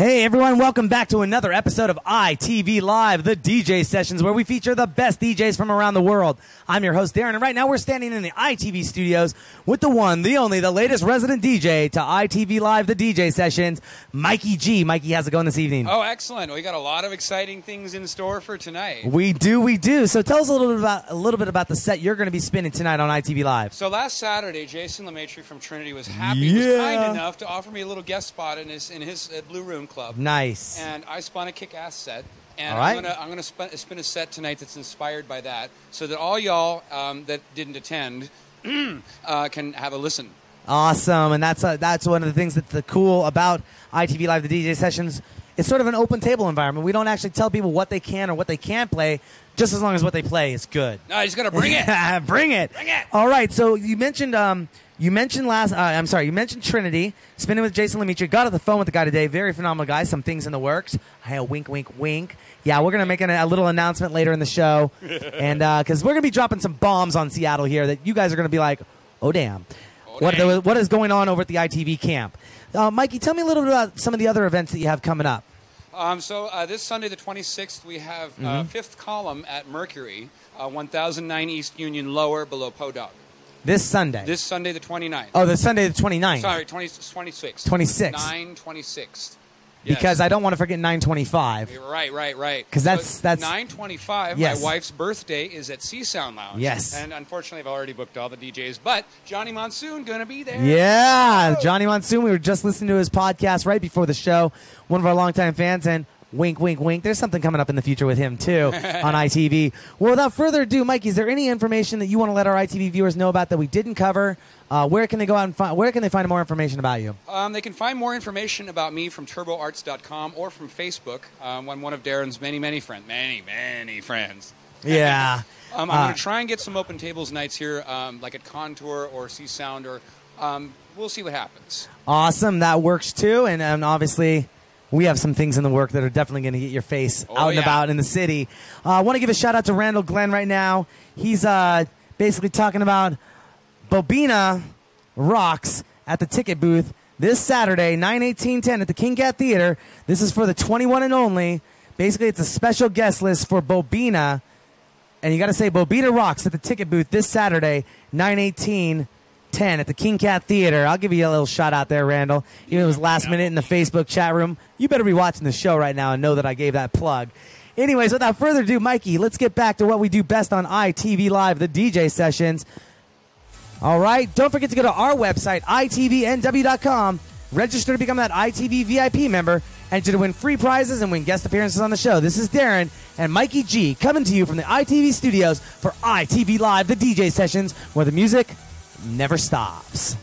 Hey everyone, welcome back to another episode of ITV Live, the DJ sessions where we feature the best DJs from around the world. I'm your host Darren, and right now we're standing in the ITV studios with the one, the only, the latest resident DJ to ITV Live, the DJ sessions, Mikey G. Mikey, how's it going this evening? Oh, excellent. We got a lot of exciting things in store for tonight. We do, we do. So tell us a little bit about a little bit about the set you're going to be spinning tonight on ITV Live. So last Saturday, Jason Lematri from Trinity was happy, was kind enough to offer me a little guest spot in his in his uh, Blue Room Club. Nice. And I spun a kick-ass set. And All right. I'm gonna I'm gonna spin, spin a set tonight that's inspired by that, so that all y'all um, that didn't attend uh, can have a listen. Awesome, and that's uh, that's one of the things that's the cool about ITV Live, the DJ sessions. It's sort of an open table environment. We don't actually tell people what they can or what they can't play, just as long as what they play is good. No, he's gonna bring it. bring it. Bring it. All right. So you mentioned um, you mentioned last. Uh, I'm sorry. You mentioned Trinity spinning with Jason Lemitri. Got off the phone with the guy today. Very phenomenal guy. Some things in the works. Hey, a wink, wink, wink. Yeah, we're gonna make an, a little announcement later in the show, and because we're gonna be dropping some bombs on Seattle here that you guys are gonna be like, oh damn. Oh, What, the, what is going on over at the ITV camp? Uh, Mikey, tell me a little bit about some of the other events that you have coming up. Um, so uh, this Sunday, the 26th, we have Mm-hmm. uh, fifth column at Mercury, uh, 1009 East Union Lower, below Podog. This Sunday. This Sunday, the 29th. oh, the Sunday the 29th. Sorry, 20, 26th. 26th. 9 26th. Because I don't want to forget 925. Right, right, right. Because that's- So that's- 925. Yes. My wife's birthday is at See Sound Lounge. Yes. And unfortunately, I've already booked all the DJs, but Johnny Monsoon gonna be there. Yeah, Johnny Monsoon. We were just listening to his podcast right before the show. One of our longtime fans, and wink, wink, wink. There's something coming up in the future with him too on ITV. Well, without further ado, Mike, is there any information that you want to let our ITV viewers know about that we didn't cover? Uh, where can they go out and find? Where can they find more information about you? Um, they can find more information about me from turboarts.com or from Facebook. Um, I'm one of Darren's many, many friends. Many, many friends. Yeah. Um, I'm Uh, going to try and get some open tables nights here, um, like at Contour or See Sound, or um, we'll see what happens. Awesome. That works too. And, and obviously, we have some things in the work that are definitely going to get your face Oh, out and yeah. about in the city. Uh, I want to give a shout out to Randall Glenn right now. He's uh, basically talking about Bobina Rocks at the ticket booth this Saturday, 9 18 10 at the King Cat Theater. This is for the 21 and only. Basically, it's a special guest list for Bobina. And you got to say Bobina Rocks at the ticket booth this Saturday, 9 18 10 at the King Cat Theater. I'll give you a little shout out there, Randall. Even if it was last minute in the Facebook chat room. You better be watching the show right now and know that I gave that plug. Anyways, without further ado, Mikey, let's get back to what we do best on ITV Live, the DJ sessions. All right. Don't forget to go to our website, itvnw.com. Register to become that ITV VIP member. Enter to win free prizes and win guest appearances on the show. This is Darren and Mikey G coming to you from the ITV studios for ITV Live, the DJ sessions, where the music never stops.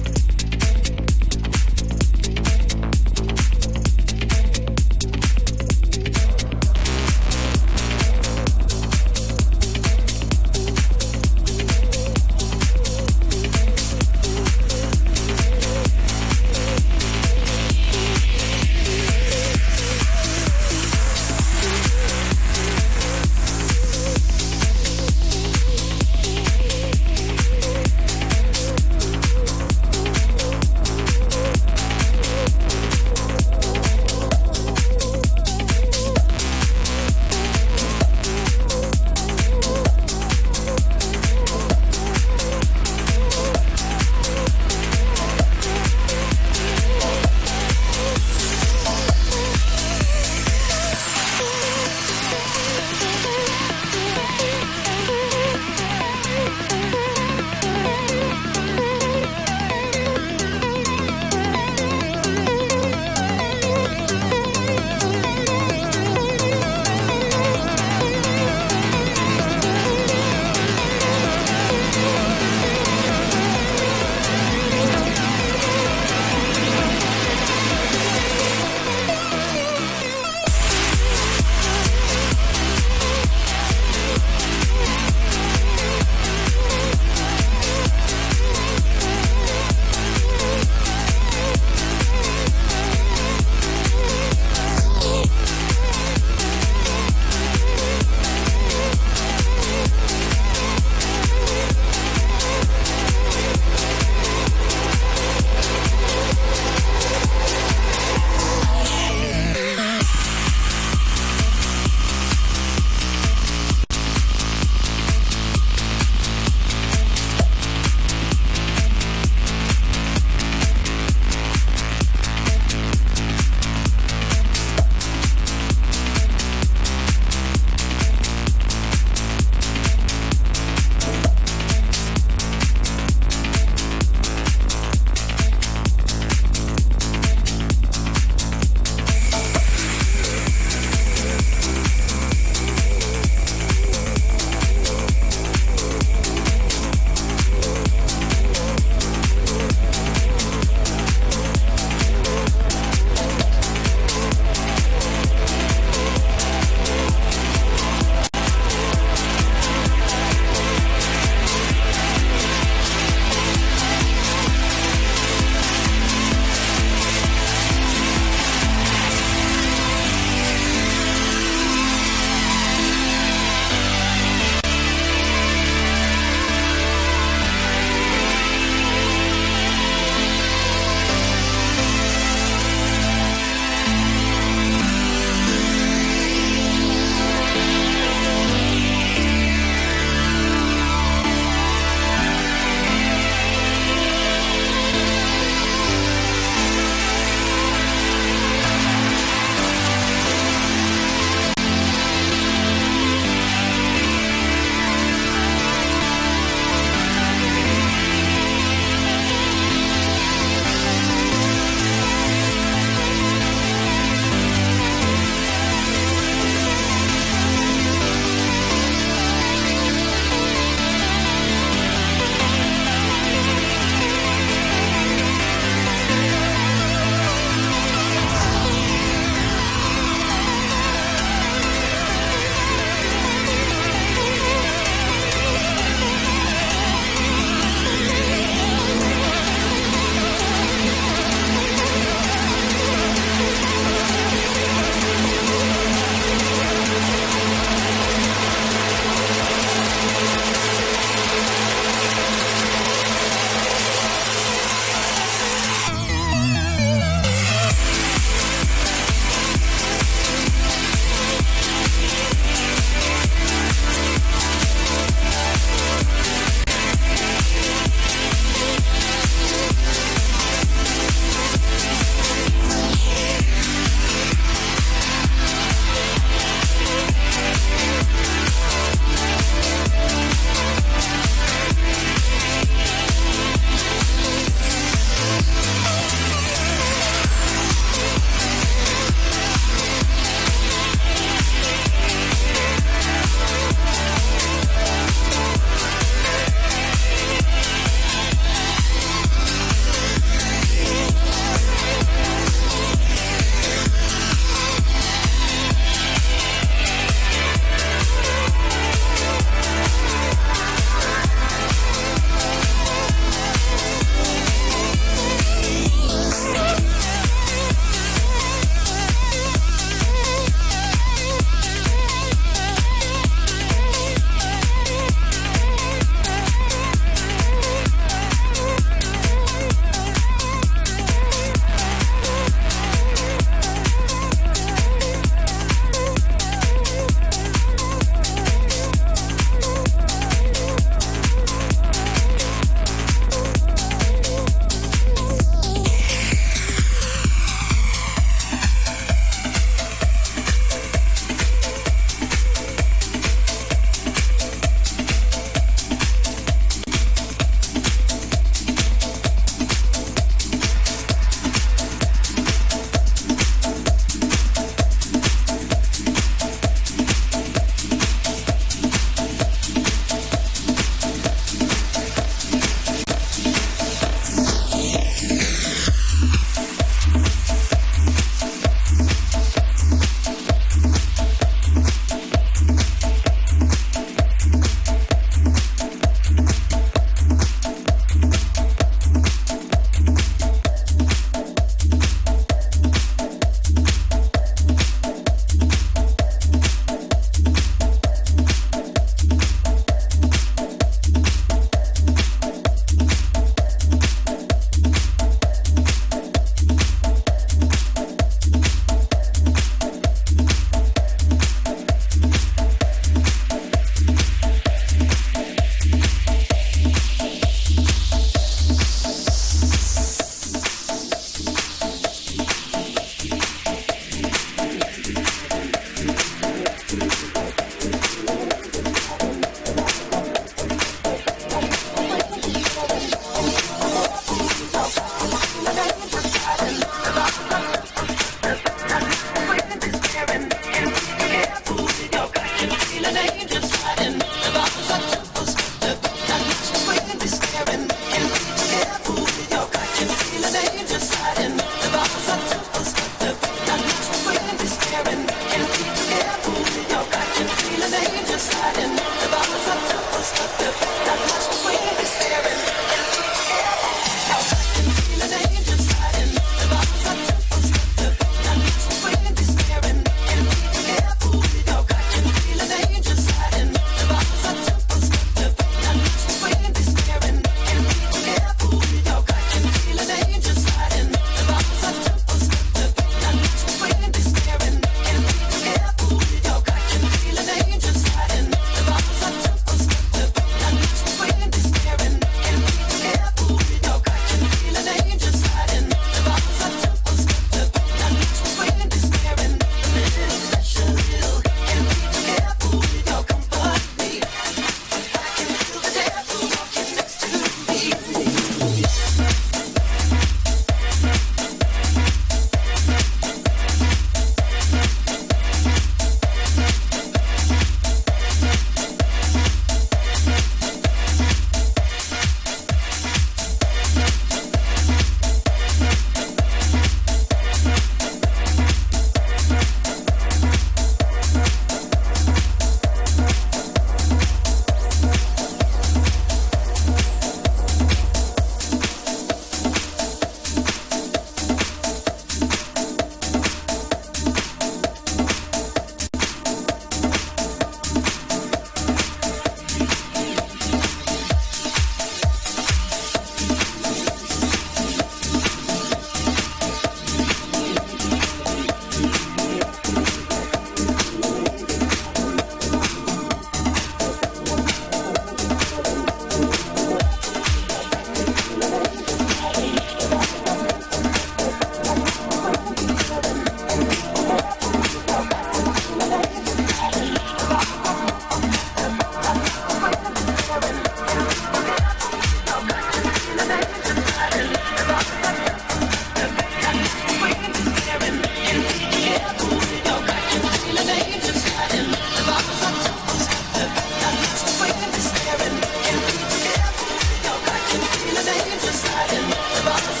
decided all about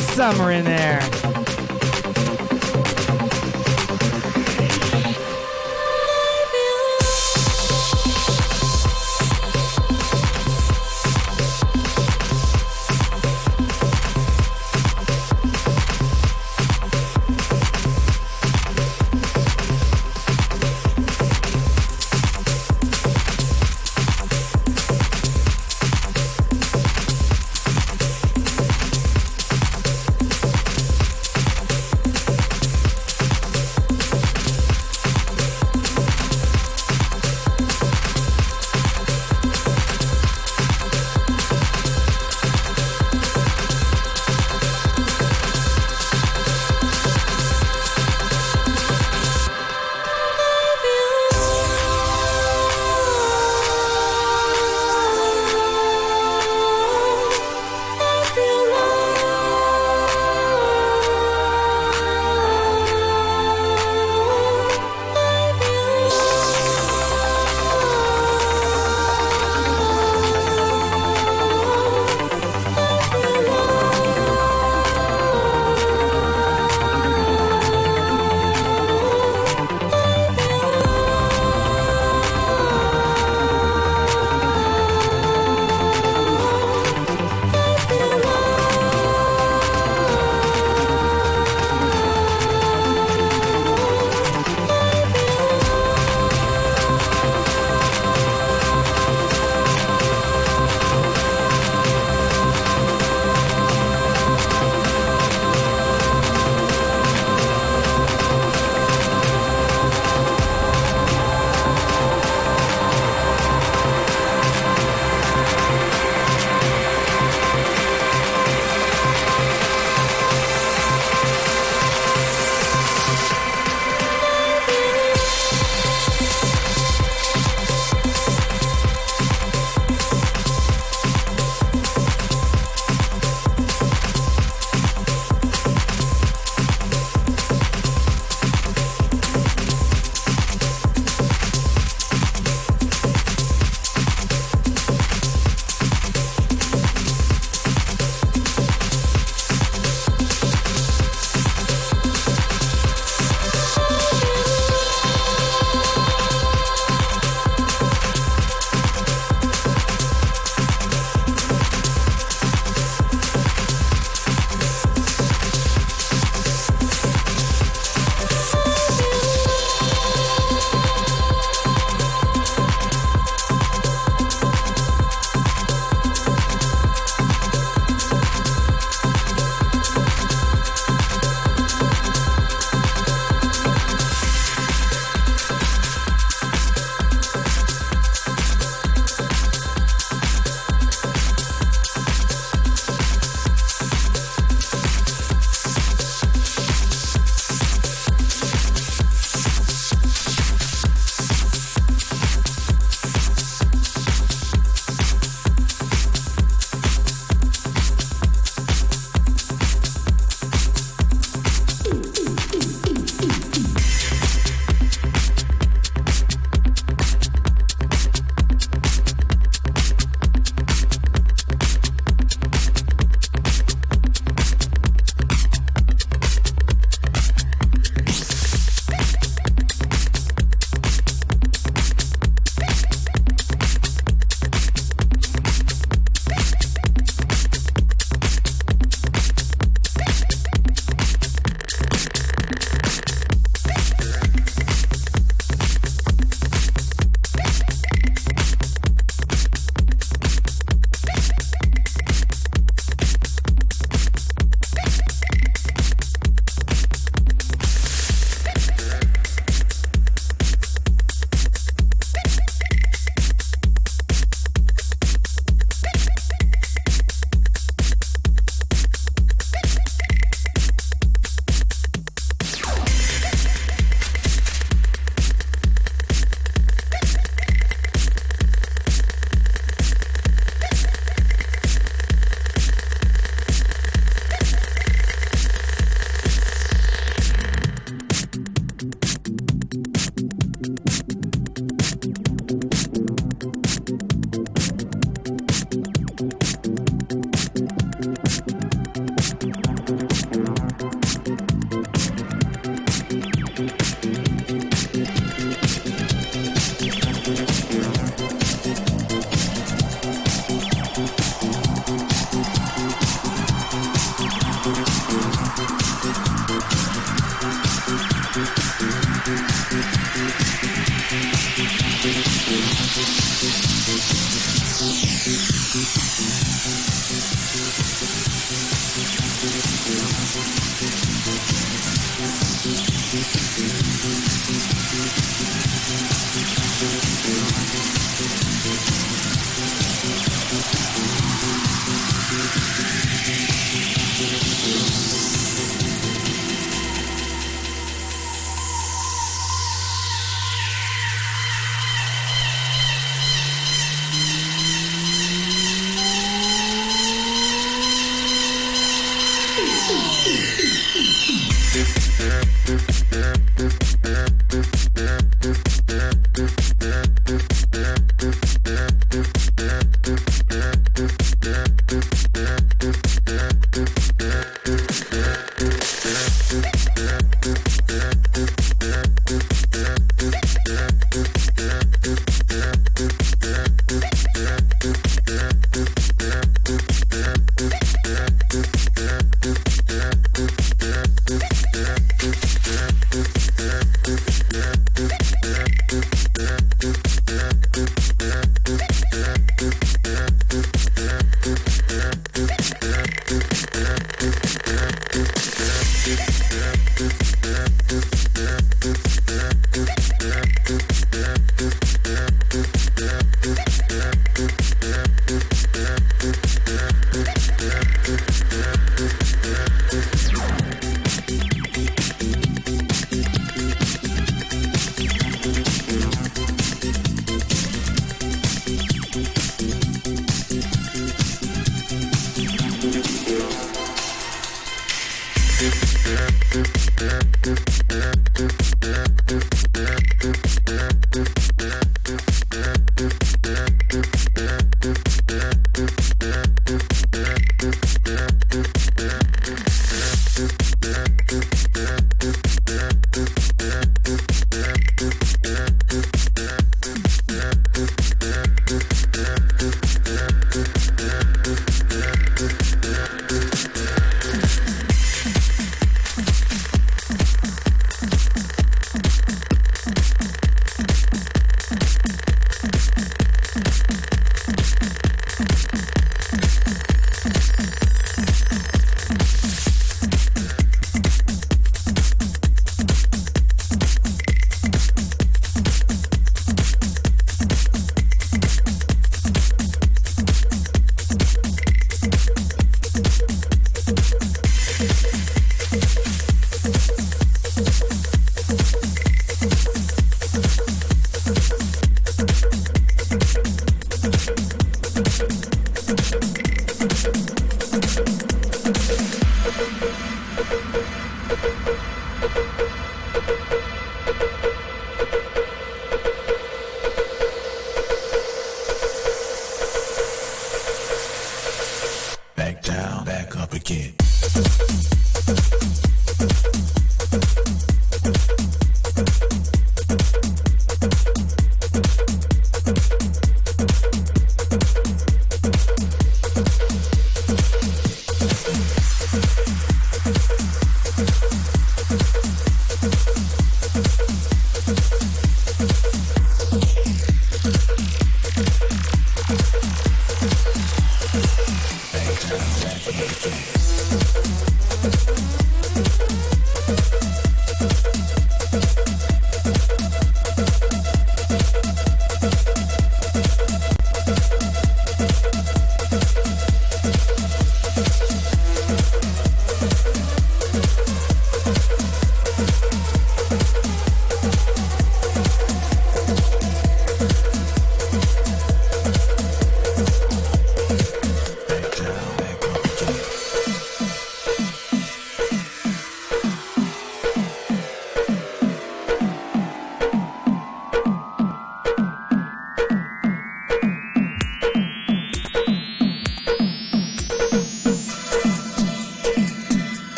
Summer in there.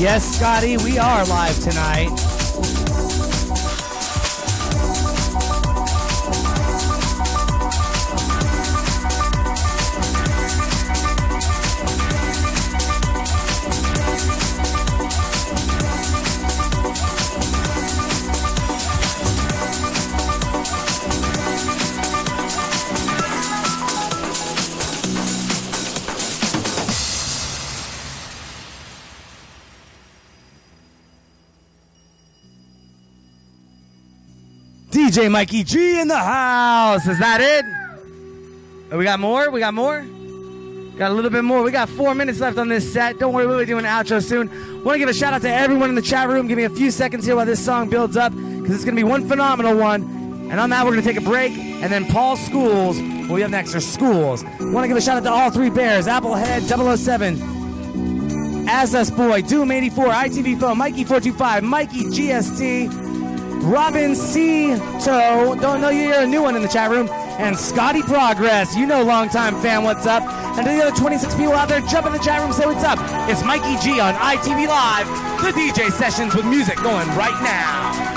Yes, Scotty, we are live tonight. Mikey G in the house. Is that it? Oh, we got more? We got more? Got a little bit more. We got four minutes left on this set. Don't worry, we'll be doing an outro soon. Want to give a shout out to everyone in the chat room. Give me a few seconds here while this song builds up because it's going to be one phenomenal one. And on that, we're going to take a break. And then Paul Schools, what we have next are Schools. Want to give a shout out to all three bears Applehead 007, Asus Boy, Doom 84, ITV Phone, Mikey 425, Mikey GST. Robin C. Toe. Don't know you. you're a new one in the chat room. And Scotty Progress. You know, longtime fan, what's up? And to the other 26 people out there, jump in the chat room, say what's up. It's Mikey G on ITV Live, the DJ sessions with music going right now.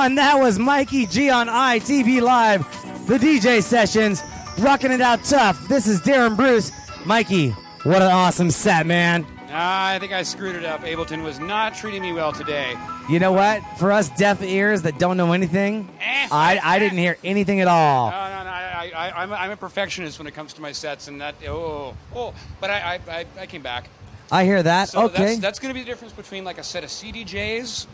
Everyone. That was Mikey G on ITV Live, the DJ sessions, rocking it out tough. This is Darren Bruce. Mikey, What an awesome set, man. Ah, I think I screwed it up. Ableton was not treating me well today. You know what? For us deaf ears that don't know anything, Eh. I, I didn't hear anything at all. No, no, no. I, I, I'm, a, I'm a perfectionist when it comes to my sets, and that. Oh, oh. But I, I, I, I came back. I hear that. So okay. that's, that's going to be the difference between like a set of CDJs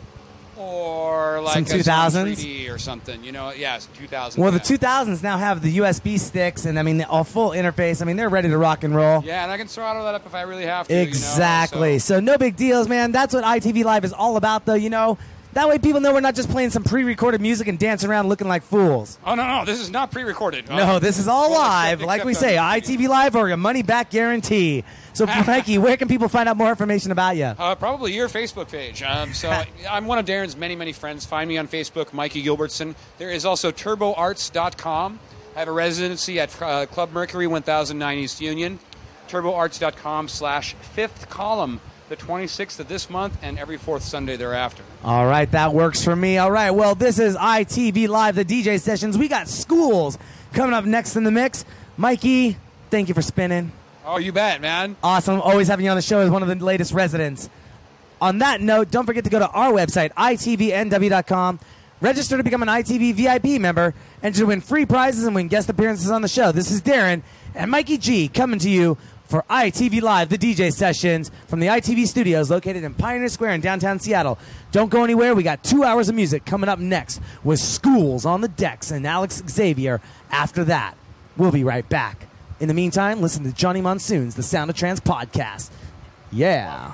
or like 2000s? 3D or something. You know, yes, 2000. well, the 2000s now have the USB sticks, and I mean, a full interface. I mean, they're ready to rock and roll. Yeah, and I can throttle that up if I really have to. you know, Exactly. so- so. no big deals, man. That's what ITV Live is all about, though. You know, that way people know we're not just playing some pre-recorded music and dancing around looking like fools. Oh no, no, this is not pre-recorded. No, this is all Well, live, like we say, ITV Live or a money back guarantee. So, Mikey, where can people find out more information about you? Uh, probably your Facebook page. Um, so I'm one of Darren's many, many friends. Find me on Facebook, Mikey Gilbertson. There is also TurboArts.com. I have a residency at uh, Club Mercury 1009 East Union. TurboArts.com slash fifth column, the 26th of this month and every fourth Sunday thereafter. All right, that works for me. All right, well, this is ITV Live, the DJ sessions. We got schools coming up next in the mix. Mikey, thank you for spinning. Oh, you bet, man. Awesome. Always having you on the show as one of the latest residents. On that note, don't forget to go to our website, itvnw.com. Register to become an ITV VIP member and to win free prizes and win guest appearances on the show. This is Darren and Mikey G coming to you for ITV Live, the DJ sessions from the ITV studios located in Pioneer Square in downtown Seattle. Don't go anywhere. We got two hours of music coming up next with Schools on the Decks and Alex Xavier after that. We'll be right back. In the meantime, listen to Johnny Monsoon's The Sound of Trance podcast. Yeah.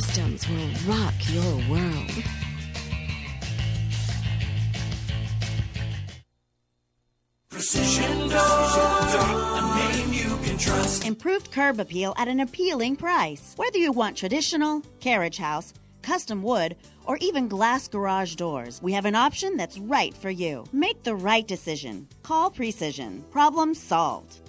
Systems will rock your world. Precision Door, a name you can trust. Improved curb appeal at an appealing price. Whether you want traditional, carriage house, custom wood, or even glass garage doors, we have an option that's right for you. Make the right decision. Call Precision. Problem solved.